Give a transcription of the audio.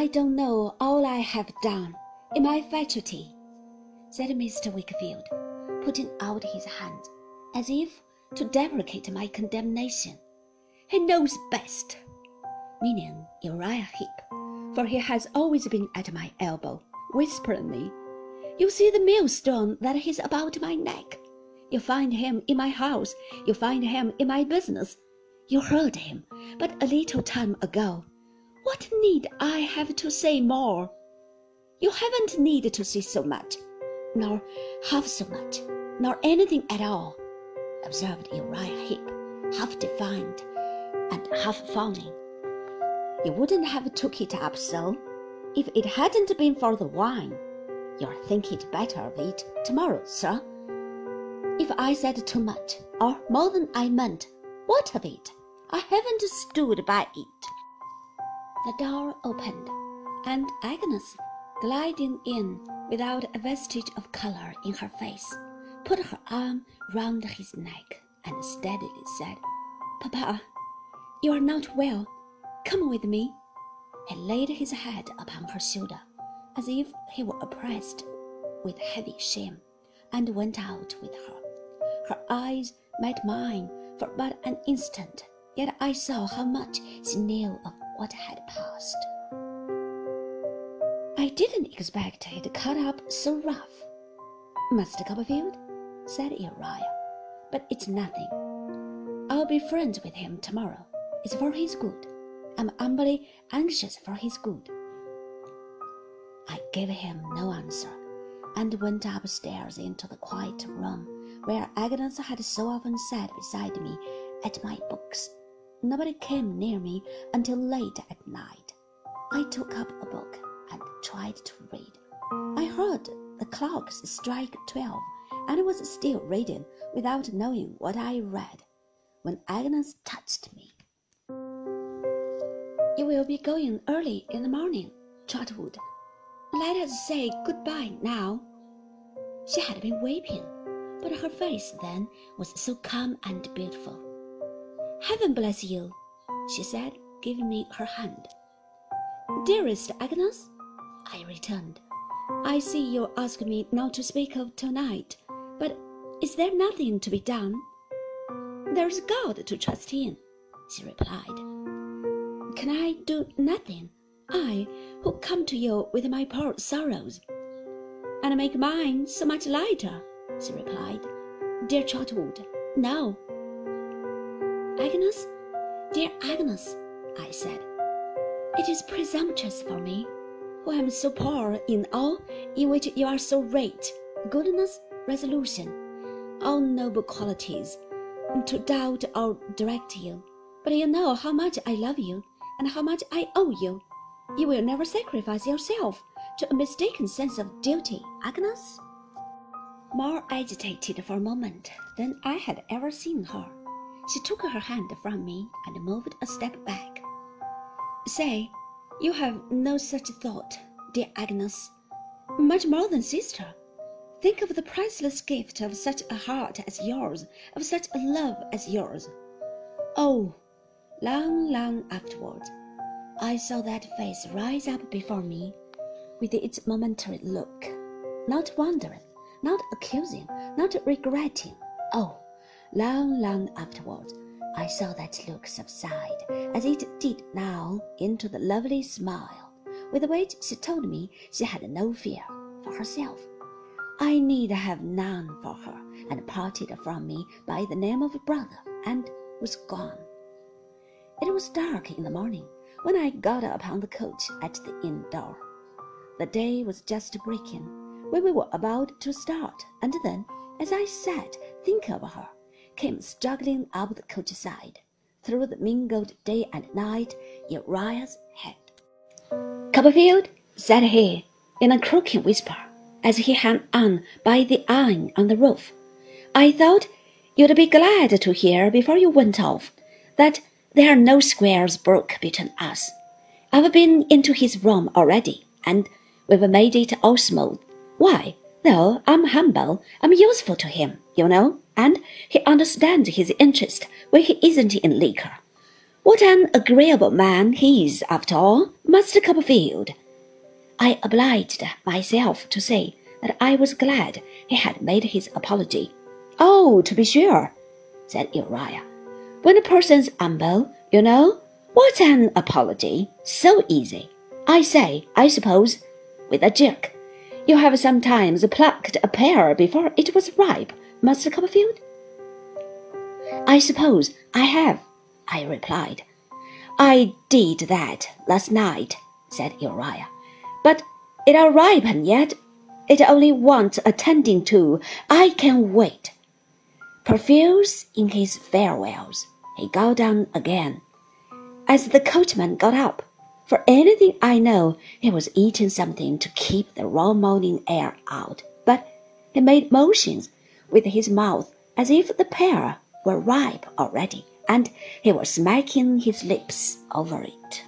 I don't know all I have done in my fatuity, said Mr. Wickfield, putting out his hand as if to deprecate my condemnation. He knows best, meaning Uriah Heep, for he has always been at my elbow, whispering me, You see the millstone that is about my neck. You find him in my house, you find him in my business. You heard him but a little time ago. What need I have to say more? You haven't need to say so much, nor half so much, nor anything at all, observed Uriah Heep, half defiant and half fawning. You wouldn't have took it up so if it hadn't been for the wine. You'll think it better of it tomorrow, sir. If I said too much, or more than I meant, what of it? I haven't stood by it. The door opened, and Agnes, gliding in without a vestige of color in her face, put her arm round his neck and steadily said, Papa, you are not well. Come with me. He laid his head upon her shoulder, as if he were oppressed with heavy shame, and went out with her. Her eyes met mine for but an instant, yet I saw how much she knew of what had passed. I didn't expect it cut up so rough, Master Copperfield, said Uriah, but it's nothing. I'll be friends with him tomorrow. It's for his good. I'm humbly anxious for his good. I gave him no answer, and went upstairs into the quiet room where Agnes had so often sat beside me at my books. Nobody came near me until late at night. I took up a book and tried to read. I heard the clocks strike twelve and was still reading without knowing what I read when Agnes touched me. You will be going early in the morning, Trotwood. Let us say good-bye now. She had been weeping but her face then was so calm and beautiful. Heaven bless you, she said, giving me her hand. Dearest Agnes, I returned, I see you ask me not to speak of tonight, but is there nothing to be done? There's God to trust in, she replied. Can I do nothing, I who come to you with my poor sorrows, and make mine so much lighter? she replied. Dear Trotwood, no. Agnes, dear Agnes, I said, it is presumptuous for me, who am so poor in all in which you are so great, goodness, resolution, all noble qualities, to doubt or direct you. But you know how much I love you, and how much I owe you. You will never sacrifice yourself to a mistaken sense of duty, Agnes? more agitated for a moment than I had ever seen her. She took her hand from me and moved a step back. Say, you have no such thought, dear Agnes, much more than sister. Think of the priceless gift of such a heart as yours, of such a love as yours. Oh, long, long afterward, I saw that face rise up before me with its momentary look, not wondering not accusing, not regretting. Oh, long, long afterwards, I saw that look subside, as it did now, into the lovely smile, with which she told me she had no fear for herself. I need have none for her, and parted from me by the name of brother, and was gone. It was dark in the morning when I got upon the coach at the inn door. The day was just breaking when we were about to start, and then, as I sat thinking of her, came struggling up the coach side, through the mingled day and night, Uriah's head. Copperfield, said he, in a croaking whisper, as he hung on by the iron on the roof, I thought you'd be glad to hear before you went off that there are no squares broke between us. I've been into his room already, and we've made it all smooth. Why, though I'm humble, I'm useful to him, you know, and he understands his interest when he isn't in liquor. What an agreeable man he is, after all, Master Copperfield! I obliged myself to say that I was glad he had made his apology. Oh, to be sure, said Uriah. When a person's humble, you know, what's an apology? So easy. I say, I suppose, with a jerk, you have sometimes plucked a pear before it was ripe, Master Copperfield? I suppose I have, I replied. I did that last night, said Uriah. But it'll ripen yet. It only wants attending to. I can wait. Profuse in his farewells, he got down again. As the coachman got up, for anything I know, he was eating something to keep the raw morning air out, but he made motions with his mouth as if the pear were ripe already and he was smacking his lips over it.